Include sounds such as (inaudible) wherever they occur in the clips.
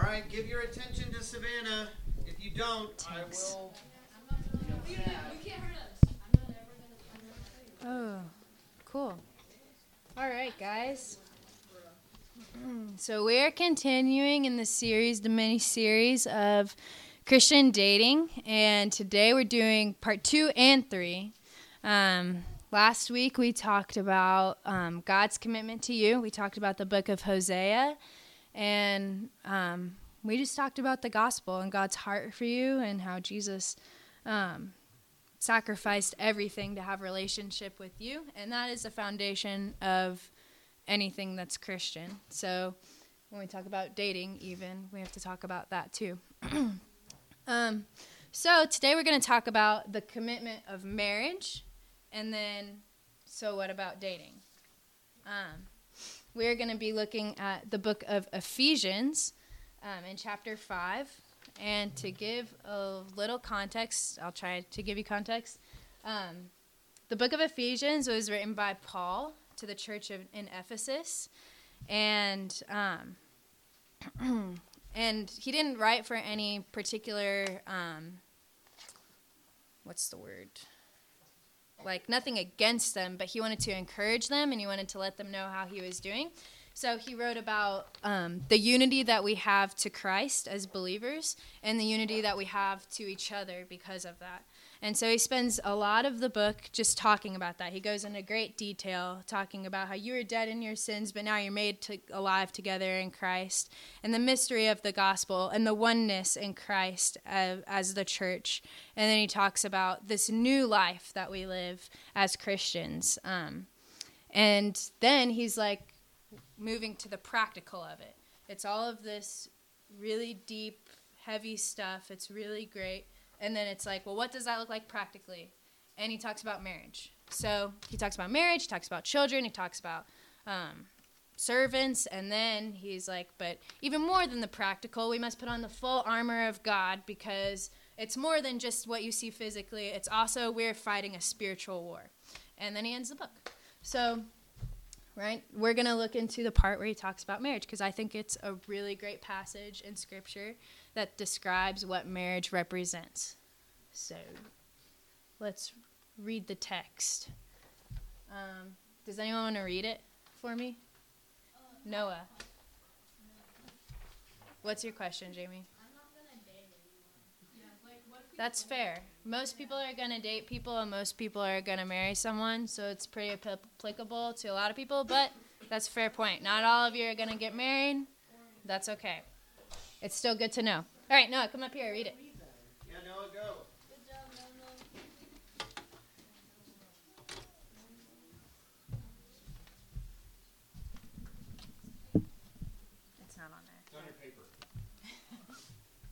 All right, give your attention to Savannah. If you don't, Thanks. I will. Oh, cool. All right, guys. So we're continuing in the series, the mini series of Christian dating, and today we're doing part two and three. Um, last week we talked about um, God's commitment to you. We talked about the book of Hosea, and um, we just talked about the gospel and God's heart for you and how Jesus um, sacrificed everything to have relationship with you, and that is the foundation of anything that's Christian. So when we talk about dating, even we have to talk about that too. (clears throat) um, so today we're going to talk about the commitment of marriage, and then so what about dating? Um, we're going to be looking at the book of Ephesians um, in chapter five. And to give a little context, I'll try to give you context. Um, the book of Ephesians was written by Paul to the church of, in Ephesus, and um, (clears throat) and he didn't write for any particular um, what's the word like nothing against them, but he wanted to encourage them and he wanted to let them know how he was doing. So he wrote about um, the unity that we have to Christ as believers and the unity that we have to each other because of that. And so he spends a lot of the book just talking about that. He goes into great detail talking about how you were dead in your sins, but now you're made to, alive together in Christ, and the mystery of the gospel and the oneness in Christ as, as the church. And then he talks about this new life that we live as Christians. Um, and then he's like, moving to the practical of it. It's all of this really deep, heavy stuff. It's really great. And then it's like, well, what does that look like practically? And he talks about marriage. So he talks about marriage, he talks about children, he talks about um, servants, and then he's like, but even more than the practical, we must put on the full armor of God because it's more than just what you see physically. It's also we're fighting a spiritual war. And then he ends the book. So right? We're going to look into the part where he talks about marriage because I think it's a really great passage in scripture that describes what marriage represents. So let's read the text. Um, does anyone want to read it for me? Noah. What's your question, Jamie? That's fair. Most people are going to date people and most people are going to marry someone, so it's pretty applicable to a lot of people, but that's a fair point. Not all of you are going to get married. That's okay. It's still good to know. All right, Noah, come up here, read it.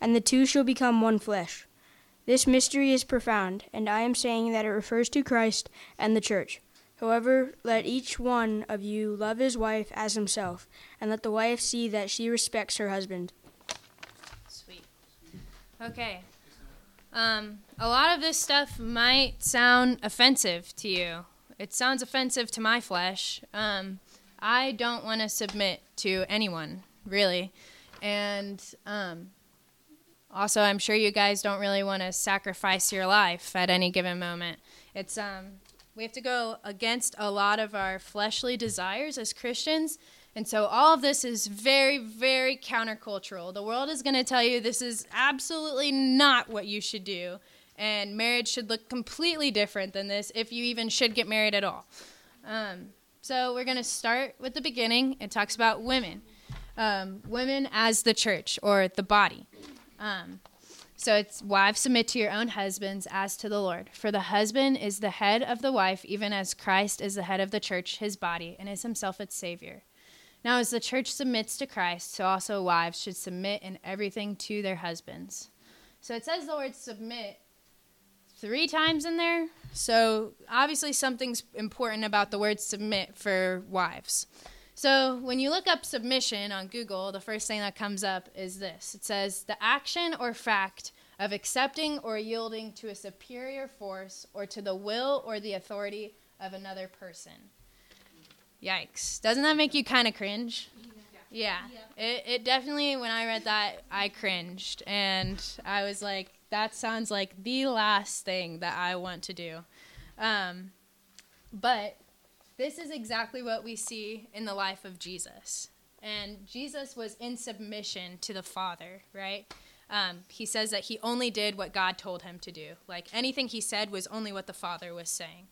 and the two shall become one flesh. This mystery is profound, and I am saying that it refers to Christ and the church. However, let each one of you love his wife as himself, and let the wife see that she respects her husband. Sweet. Okay. Um, a lot of this stuff might sound offensive to you. It sounds offensive to my flesh. Um, I don't want to submit to anyone, really. And um, also, I'm sure you guys don't really want to sacrifice your life at any given moment. It's um, we have to go against a lot of our fleshly desires as Christians And so all of this is very, very countercultural. The world is going to tell you this is absolutely not what you should do. And marriage should look completely different than this if you even should get married at all. Um, so we're going to start with the beginning. It talks about women, um, women as the church or the body. Um, so it's wives submit to your own husbands as to the Lord. For the husband is the head of the wife, even as Christ is the head of the church, his body, and is himself its Savior. Now, as the church submits to Christ, so also wives should submit in everything to their husbands. So it says the word submit three times in there. So obviously, something's important about the word submit for wives. So when you look up submission on Google, the first thing that comes up is this it says the action or fact of accepting or yielding to a superior force or to the will or the authority of another person. Yikes. Doesn't that make you kind of cringe? Yeah. yeah. It, it definitely, when I read that, I cringed. And I was like, that sounds like the last thing that I want to do. Um, but this is exactly what we see in the life of Jesus. And Jesus was in submission to the Father, right? Um, he says that he only did what God told him to do. Like anything he said was only what the Father was saying.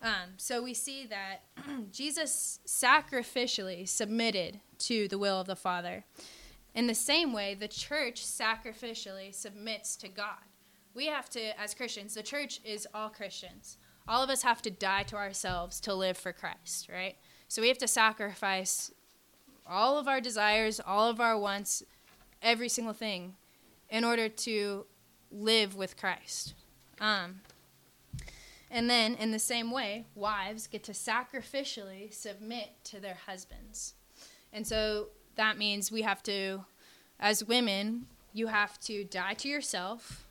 Um, so we see that (clears throat) Jesus sacrificially submitted to the will of the Father. In the same way, the church sacrificially submits to God. We have to, as Christians, the church is all Christians all of us have to die to ourselves to live for Christ, right? So we have to sacrifice all of our desires, all of our wants, every single thing in order to live with Christ. Um, and then, in the same way, wives get to sacrificially submit to their husbands. And so that means we have to, as women, you have to die to yourself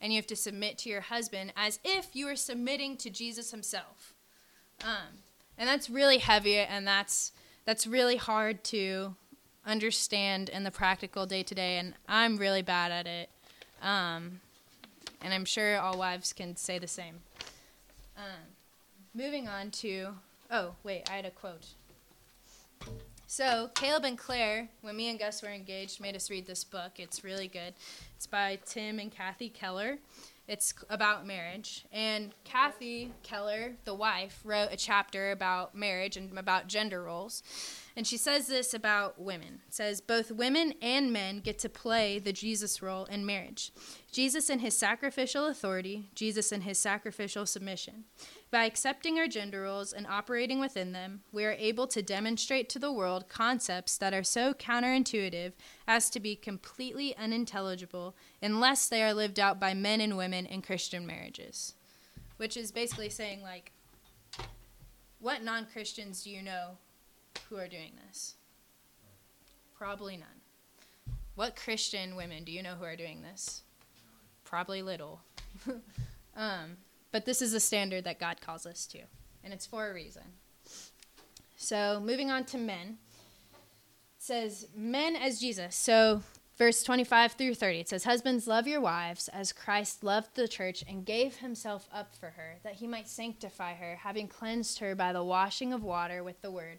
and you have to submit to your husband as if you were submitting to Jesus himself. Um, and that's really heavy, and that's that's really hard to understand in the practical day to day. And I'm really bad at it, um, and I'm sure all wives can say the same. Um, moving on to oh wait, I had a quote. So, Caleb and Claire, when me and Gus were engaged, made us read this book. It's really good. It's by Tim and Kathy Keller. It's about marriage. And Kathy Keller, the wife, wrote a chapter about marriage and about gender roles. And she says this about women. It says both women and men get to play the Jesus role in marriage. Jesus in his sacrificial authority, Jesus in his sacrificial submission. By accepting our gender roles and operating within them, we are able to demonstrate to the world concepts that are so counterintuitive as to be completely unintelligible unless they are lived out by men and women in Christian marriages. Which is basically saying, like, what non Christians do you know who are doing this? Probably none. What Christian women do you know who are doing this? Probably little. (laughs) um, but this is a standard that God calls us to, and it's for a reason. So, moving on to men. It says, Men as Jesus. So, verse 25 through 30, it says, Husbands, love your wives as Christ loved the church and gave himself up for her, that he might sanctify her, having cleansed her by the washing of water with the word,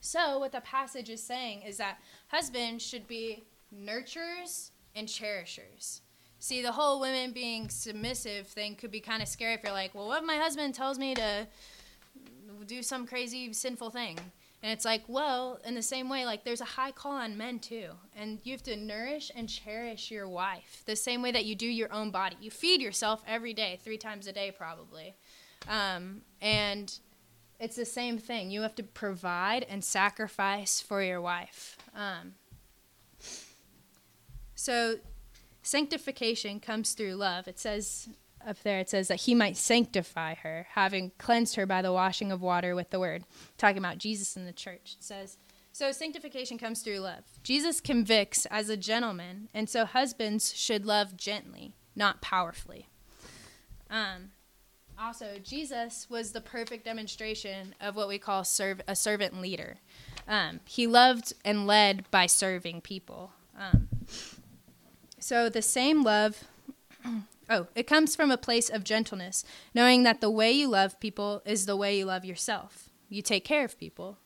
So, what the passage is saying is that husbands should be nurturers and cherishers. See, the whole women being submissive thing could be kind of scary if you're like, well, what if my husband tells me to do some crazy sinful thing. And it's like, well, in the same way, like there's a high call on men too. And you have to nourish and cherish your wife the same way that you do your own body. You feed yourself every day, three times a day probably. Um, and it's the same thing. You have to provide and sacrifice for your wife. Um, so sanctification comes through love. It says up there it says that he might sanctify her, having cleansed her by the washing of water with the word. Talking about Jesus in the church. It says, So sanctification comes through love. Jesus convicts as a gentleman, and so husbands should love gently, not powerfully. Um, also, Jesus was the perfect demonstration of what we call a servant leader. Um, he loved and led by serving people. Um, so the same love, (clears throat) oh, it comes from a place of gentleness, knowing that the way you love people is the way you love yourself. You take care of people.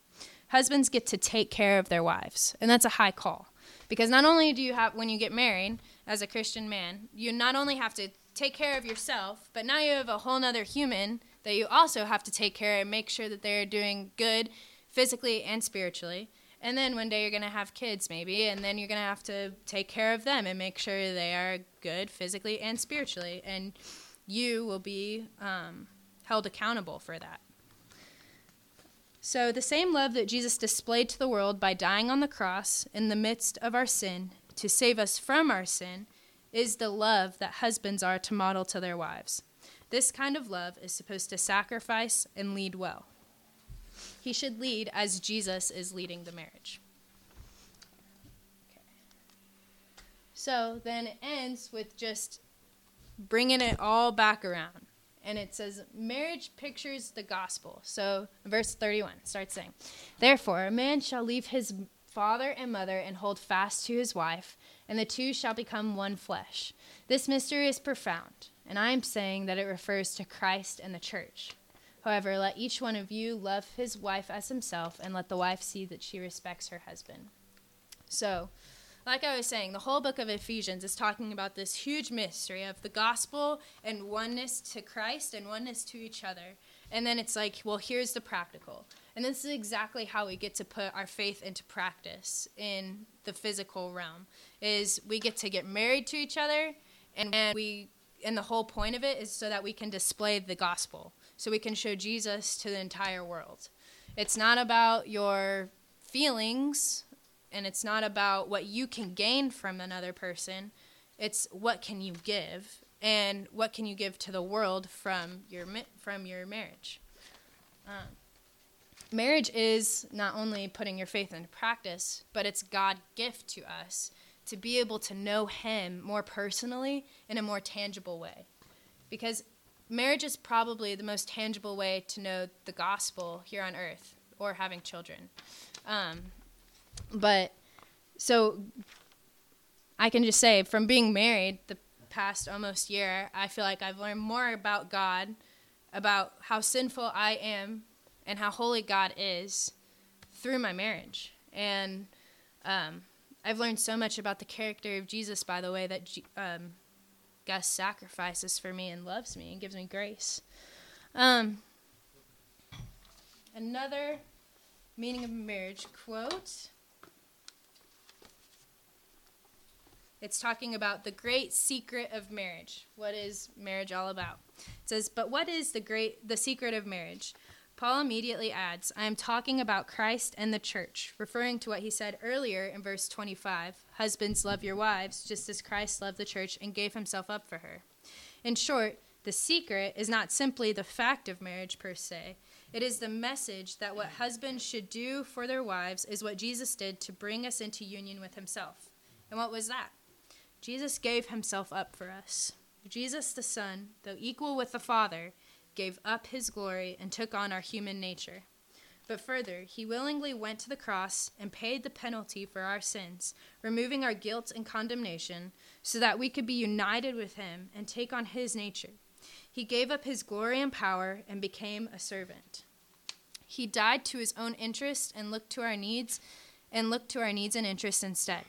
Husbands get to take care of their wives, and that's a high call. Because not only do you have, when you get married as a Christian man, you not only have to take care of yourself, but now you have a whole nother human that you also have to take care and make sure that they're doing good physically and spiritually. And then one day you're going to have kids, maybe, and then you're going to have to take care of them and make sure they are good physically and spiritually. And you will be um, held accountable for that. So, the same love that Jesus displayed to the world by dying on the cross in the midst of our sin to save us from our sin is the love that husbands are to model to their wives. This kind of love is supposed to sacrifice and lead well. He should lead as Jesus is leading the marriage. Okay. So then it ends with just bringing it all back around. And it says, marriage pictures the gospel. So, verse 31 starts saying, Therefore, a man shall leave his father and mother and hold fast to his wife and the two shall become one flesh. This mystery is profound, and I am saying that it refers to Christ and the church. However, let each one of you love his wife as himself, and let the wife see that she respects her husband. So, like I was saying, the whole book of Ephesians is talking about this huge mystery of the gospel and oneness to Christ and oneness to each other. And then it's like, well, here's the practical. And this is exactly how we get to put our faith into practice in the physical realm. Is we get to get married to each other and we and the whole point of it is so that we can display the gospel. So we can show Jesus to the entire world. It's not about your feelings and it's not about what you can gain from another person. It's what can you give and what can you give to the world from your from your marriage. Um, marriage is not only putting your faith into practice, but it's God' gift to us to be able to know Him more personally in a more tangible way. Because marriage is probably the most tangible way to know the gospel here on earth or having children. Um, but so I can just say from being married the past almost year, I feel like I've learned more about God, about how sinful I am and how holy God is through my marriage. And um, I've learned so much about the character of Jesus by the way that um, Gus sacrifices for me and loves me and gives me grace. Um, another meaning of marriage quote. It's talking about the great secret of marriage. What is marriage all about? It says, "But what is the great the secret of marriage? Paul immediately adds, I am talking about Christ and the church, referring to what he said earlier in verse 25 Husbands, love your wives, just as Christ loved the church and gave himself up for her. In short, the secret is not simply the fact of marriage per se, it is the message that what husbands should do for their wives is what Jesus did to bring us into union with himself. And what was that? Jesus gave himself up for us. Jesus the Son, though equal with the Father, gave up his glory, and took on our human nature. But further, he willingly went to the cross and paid the penalty for our sins, removing our guilt and condemnation, so that we could be united with him and take on his nature. He gave up his glory and power and became a servant. He died to his own interest and looked to our needs and looked to our needs and interests instead.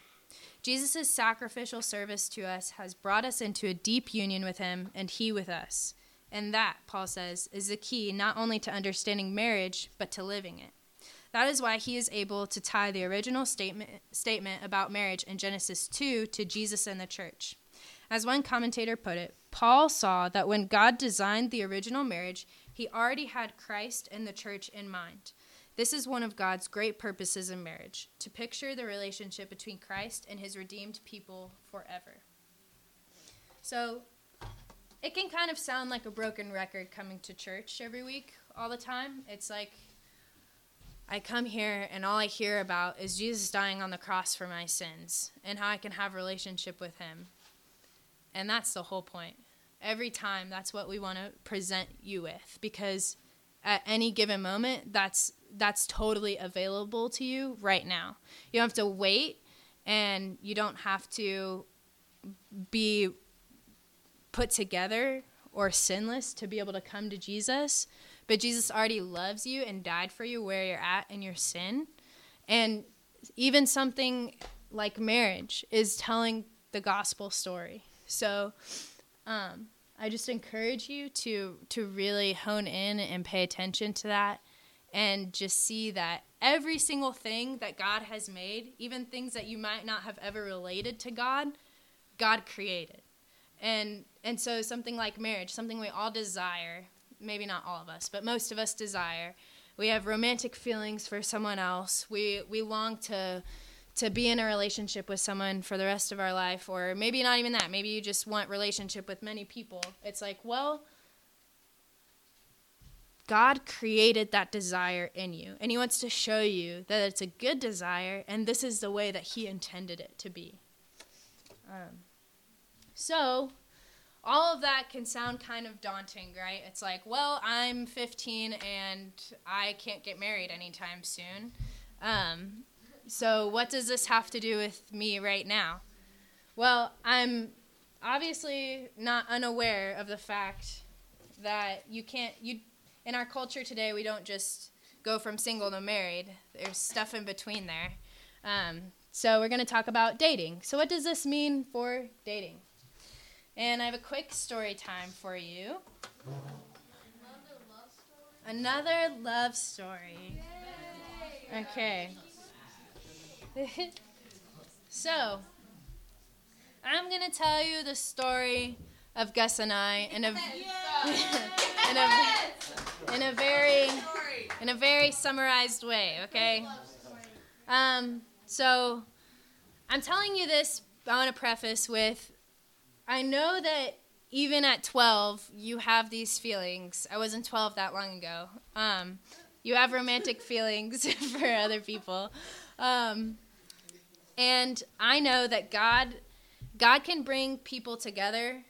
Jesus' sacrificial service to us has brought us into a deep union with him and he with us. And that, Paul says, is the key not only to understanding marriage, but to living it. That is why he is able to tie the original statement, statement about marriage in Genesis 2 to Jesus and the church. As one commentator put it, Paul saw that when God designed the original marriage, he already had Christ and the church in mind. This is one of God's great purposes in marriage to picture the relationship between Christ and his redeemed people forever. So, it can kind of sound like a broken record coming to church every week all the time. It's like I come here and all I hear about is Jesus dying on the cross for my sins and how I can have a relationship with him. And that's the whole point. Every time that's what we want to present you with because at any given moment that's that's totally available to you right now. You don't have to wait and you don't have to be put together or sinless to be able to come to Jesus, but Jesus already loves you and died for you where you're at in your sin. And even something like marriage is telling the gospel story. So um, I just encourage you to to really hone in and pay attention to that and just see that every single thing that God has made, even things that you might not have ever related to God, God created. And and so something like marriage, something we all desire, maybe not all of us, but most of us desire. We have romantic feelings for someone else. We we long to to be in a relationship with someone for the rest of our life or maybe not even that. Maybe you just want relationship with many people. It's like, well, God created that desire in you, and He wants to show you that it's a good desire, and this is the way that He intended it to be. Um, so, all of that can sound kind of daunting, right? It's like, well, I'm 15 and I can't get married anytime soon. Um, so, what does this have to do with me right now? Well, I'm obviously not unaware of the fact that you can't, you, in our culture today, we don't just go from single to married, there's stuff in between there. Um, so, we're going to talk about dating. So, what does this mean for dating? And I have a quick story time for you. Another love story. Okay. (laughs) so, I'm going to tell you the story of Gus and I in a, (laughs) in a, in a very in a very summarized way, okay? Um, so I'm telling you this, I want to preface with I know that even at 12, you have these feelings. I wasn't 12 that long ago. Um, you have romantic (laughs) feelings (laughs) for other people. Um, and I know that God God can bring people together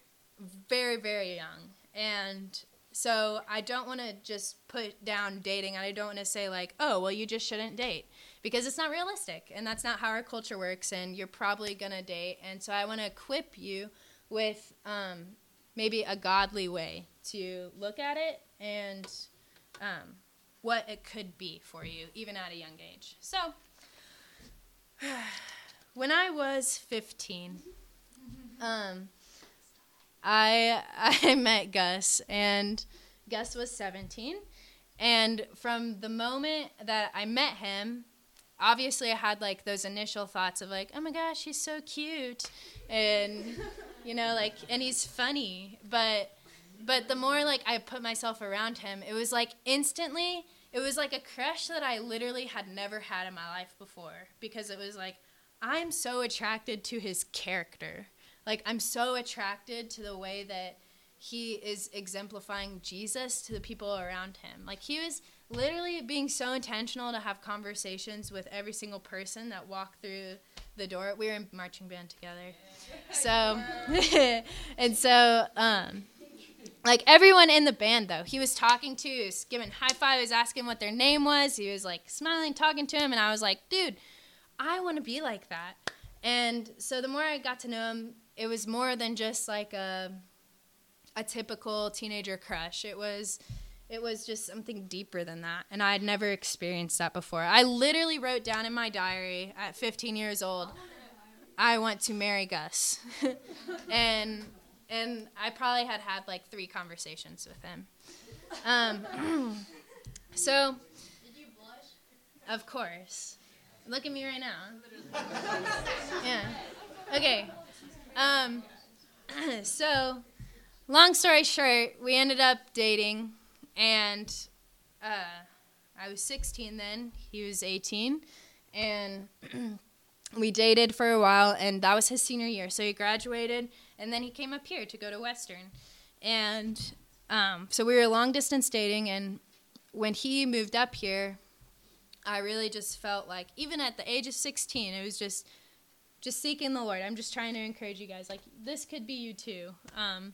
very very young. And so I don't want to just put down dating and I don't want to say like, "Oh, well you just shouldn't date." Because it's not realistic and that's not how our culture works and you're probably going to date. And so I want to equip you with um, maybe a godly way to look at it and um, what it could be for you, even at a young age. So, (sighs) when I was 15, um, I (laughs) I met Gus, and Gus was 17. And from the moment that I met him, obviously I had like those initial thoughts of like, oh my gosh, he's so cute, and (laughs) you know, like, and he's funny, but but the more like I put myself around him, it was like instantly, it was like a crush that I literally had never had in my life before because it was like I'm so attracted to his character. Like I'm so attracted to the way that he is exemplifying Jesus to the people around him. Like he was literally being so intentional to have conversations with every single person that walked through the door. We were in marching band together. (laughs) So (laughs) and so um like everyone in the band though he was talking to he was giving high five he was asking what their name was he was like smiling talking to him and i was like dude i want to be like that and so the more i got to know him it was more than just like a a typical teenager crush it was it was just something deeper than that and i had never experienced that before i literally wrote down in my diary at 15 years old I want to marry Gus. (laughs) and and I probably had had like three conversations with him. Um, (clears throat) so, did you blush of course. Look at me right now. (laughs) yeah. Okay. Um, (clears throat) so, long story short, we ended up dating, and uh, I was 16 then. He was 18, and (clears throat) we dated for a while, and that was his senior year. So he graduated, and then he came up here to go to Western, and um, so we were long distance dating. And when he moved up here, I really just felt like even at the age of 16, it was just just seeking the Lord. I'm just trying to encourage you guys. Like this could be you too. Um,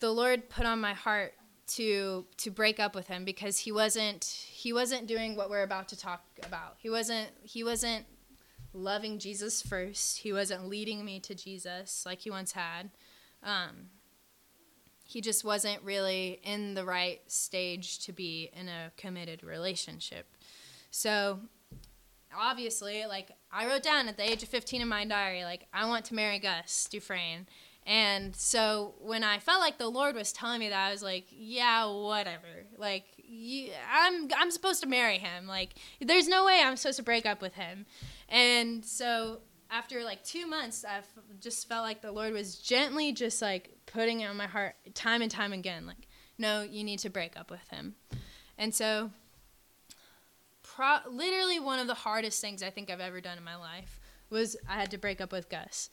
the Lord put on my heart to to break up with him because he wasn't he wasn't doing what we're about to talk about. He wasn't he wasn't loving Jesus first. He wasn't leading me to Jesus like he once had. Um, he just wasn't really in the right stage to be in a committed relationship. So obviously, like I wrote down at the age of 15 in my diary, like I want to marry Gus Dufresne. And so when I felt like the Lord was telling me that, I was like, yeah, whatever. Like you, I'm I'm supposed to marry him. Like there's no way I'm supposed to break up with him. And so after like 2 months, I just felt like the Lord was gently just like putting it on my heart time and time again like, no, you need to break up with him. And so pro- literally one of the hardest things I think I've ever done in my life was I had to break up with Gus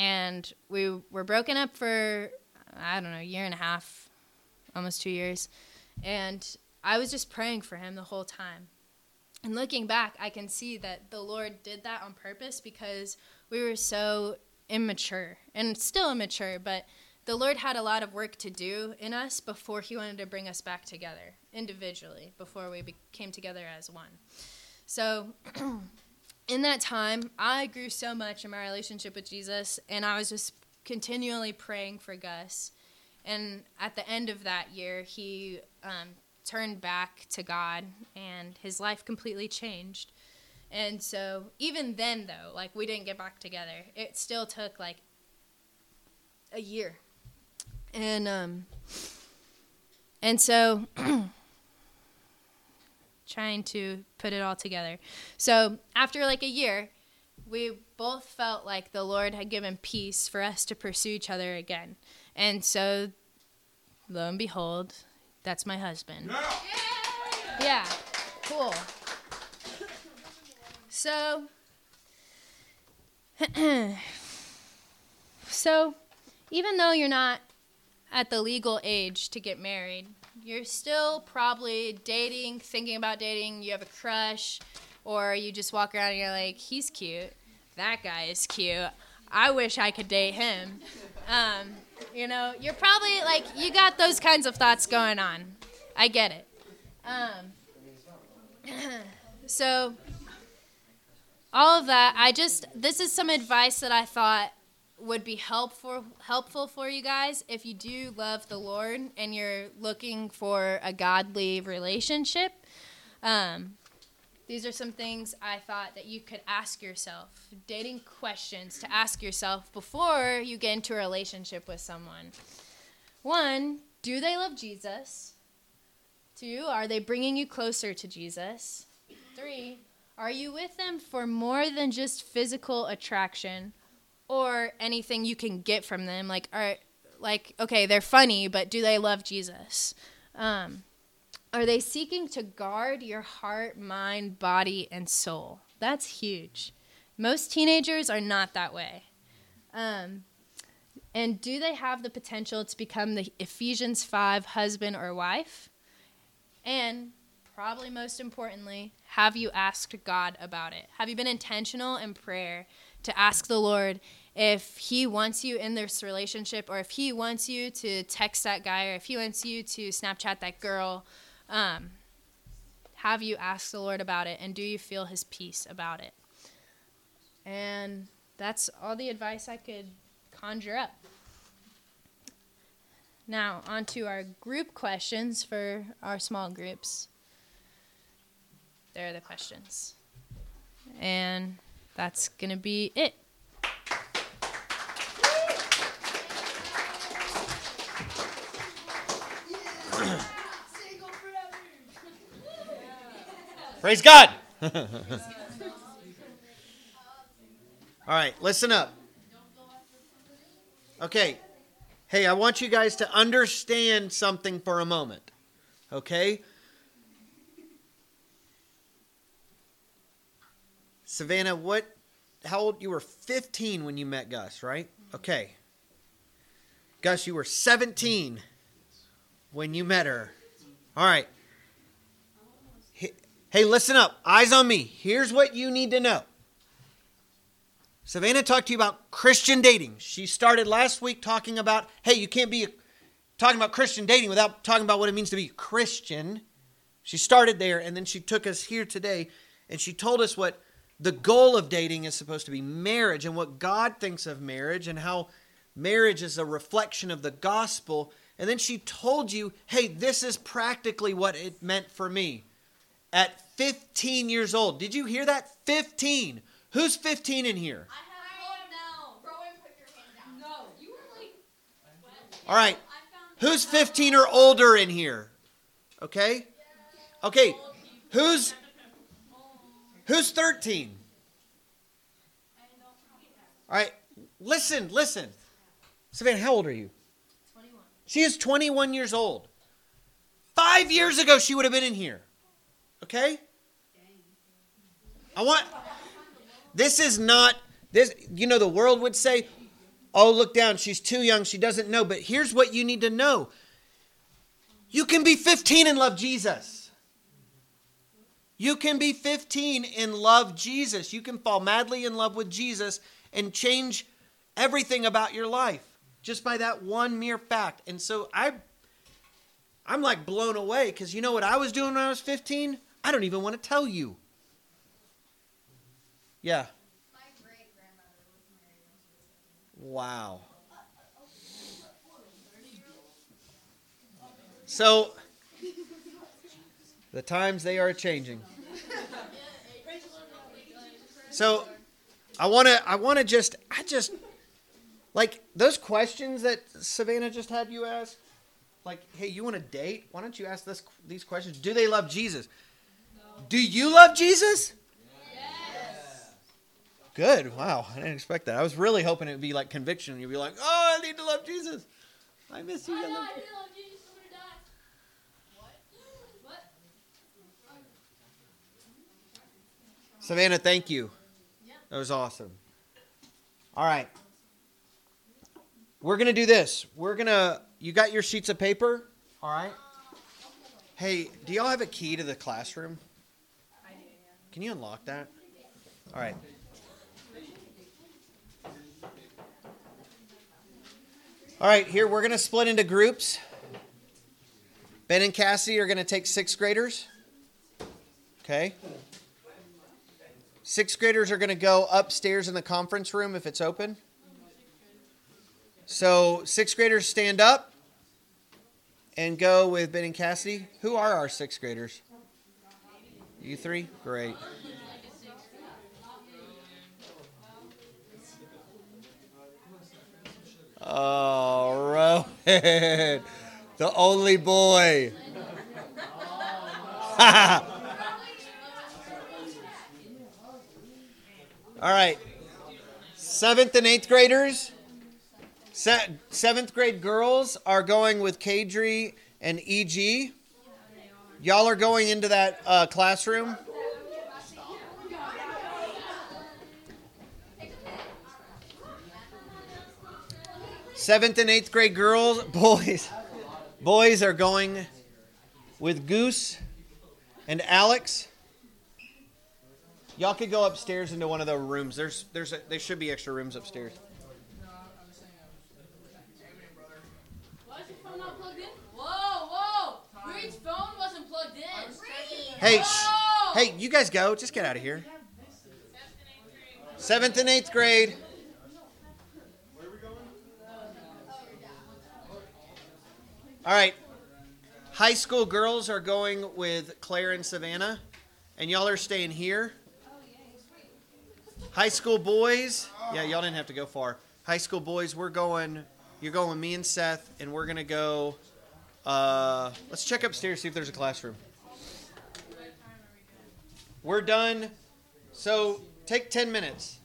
and we were broken up for I don't know, a year and a half, almost 2 years. And I was just praying for him the whole time. And looking back, I can see that the Lord did that on purpose because we were so immature and still immature, but the Lord had a lot of work to do in us before He wanted to bring us back together individually, before we came together as one. So, (clears throat) in that time, I grew so much in my relationship with Jesus, and I was just continually praying for Gus. And at the end of that year, he um, turned back to God, and his life completely changed. And so, even then, though, like we didn't get back together, it still took like a year. And um, and so (clears throat) trying to put it all together. So after like a year, we both felt like the Lord had given peace for us to pursue each other again. And so, lo and behold, that's my husband. Yeah, yeah. cool. So, (clears throat) so even though you're not at the legal age to get married, you're still probably dating, thinking about dating, you have a crush, or you just walk around and you're like, he's cute. That guy is cute. I wish I could date him. Um, you know, you're probably like, you got those kinds of thoughts going on. I get it. Um, (clears throat) so, all of that, I just, this is some advice that I thought would be helpful helpful for you guys if you do love the Lord and you're looking for a godly relationship. Um, these are some things I thought that you could ask yourself, dating questions to ask yourself before you get into a relationship with someone. One, do they love Jesus? Two, are they bringing you closer to Jesus? Three, are you with them for more than just physical attraction? Or anything you can get from them. Like, are like okay, they're funny, but do they love Jesus? Um, are they seeking to guard your heart, mind, body, and soul? That's huge. Most teenagers are not that way. Um, and do they have the potential to become the Ephesians 5 husband or wife? And probably most importantly, have you asked God about it? Have you been intentional in prayer to ask the Lord, if he wants you in this relationship or if he wants you to text that guy or if he wants you to snapchat that girl um, have you ask the lord about it and do you feel his peace about it? And that's all the advice i could conjure up. Now on to our group questions for our small groups. There are the questions. And that's going to be it Praise God. (laughs) All right, listen up. Okay. Hey, I want you guys to understand something for a moment. Okay? Savannah, what how old you were 15 when you met Gus, right? Okay. Gus, you were 17 when you met her. All right Hey, listen up. Eyes on me. Here's what you need to know. Savannah talked to you about Christian dating. She started last week talking about, hey, you can't be talking about Christian dating without talking about what it means to be Christian. She started there and then she took us here today and she told us what the goal of dating is supposed to be marriage and what God thinks of marriage and how marriage is a reflection of the gospel. And then she told you, hey, this is practically what it meant for me at 15 years old. Did you hear that? 15. Who's 15 in here? All right. Who's 15 or older in here? Okay? Okay. Who's Who's 13? All right. Listen, listen. Savannah, how old are you? 21. She is 21 years old. 5 years ago she would have been in here. Okay? I want This is not this you know the world would say, "Oh, look down, she's too young, she doesn't know." But here's what you need to know. You can be 15 and love Jesus. You can be 15 and love Jesus. You can fall madly in love with Jesus and change everything about your life just by that one mere fact. And so I I'm like blown away cuz you know what I was doing when I was 15? I don't even want to tell you. Yeah. Wow. So the times they are changing. So I want to I want to just I just like those questions that Savannah just had you ask like hey you want to date why don't you ask this these questions do they love Jesus do you love Jesus yes. good wow I didn't expect that I was really hoping it would be like conviction you'd be like oh I need to love Jesus I miss you I, love you. Savannah, thank you. That was awesome. All right. We're going to do this. We're going to, you got your sheets of paper? All right. Hey, do y'all have a key to the classroom? Can you unlock that? All right. All right, here we're going to split into groups. Ben and Cassie are going to take sixth graders. Okay. Sixth graders are going to go upstairs in the conference room if it's open. So, sixth graders stand up and go with Ben and Cassidy. Who are our sixth graders? You three? Great. Oh, Rowan, (laughs) the only boy. (laughs) All right. Seventh and eighth graders. Se- seventh grade girls are going with Kadri and EG. Y'all are going into that uh, classroom. Seventh and eighth grade girls, (laughs) boys, boys are going with Goose and Alex. Y'all could go upstairs into one of the rooms. There's, there's, a, there should be extra rooms upstairs. Hey, sh- hey, you guys go. Just get out of here. Seventh and eighth grade. All right. High school girls are going with Claire and Savannah, and y'all are staying here. High school boys, yeah, y'all didn't have to go far. High school boys, we're going. You're going with me and Seth, and we're gonna go. Uh, let's check upstairs see if there's a classroom. We're done. So take ten minutes.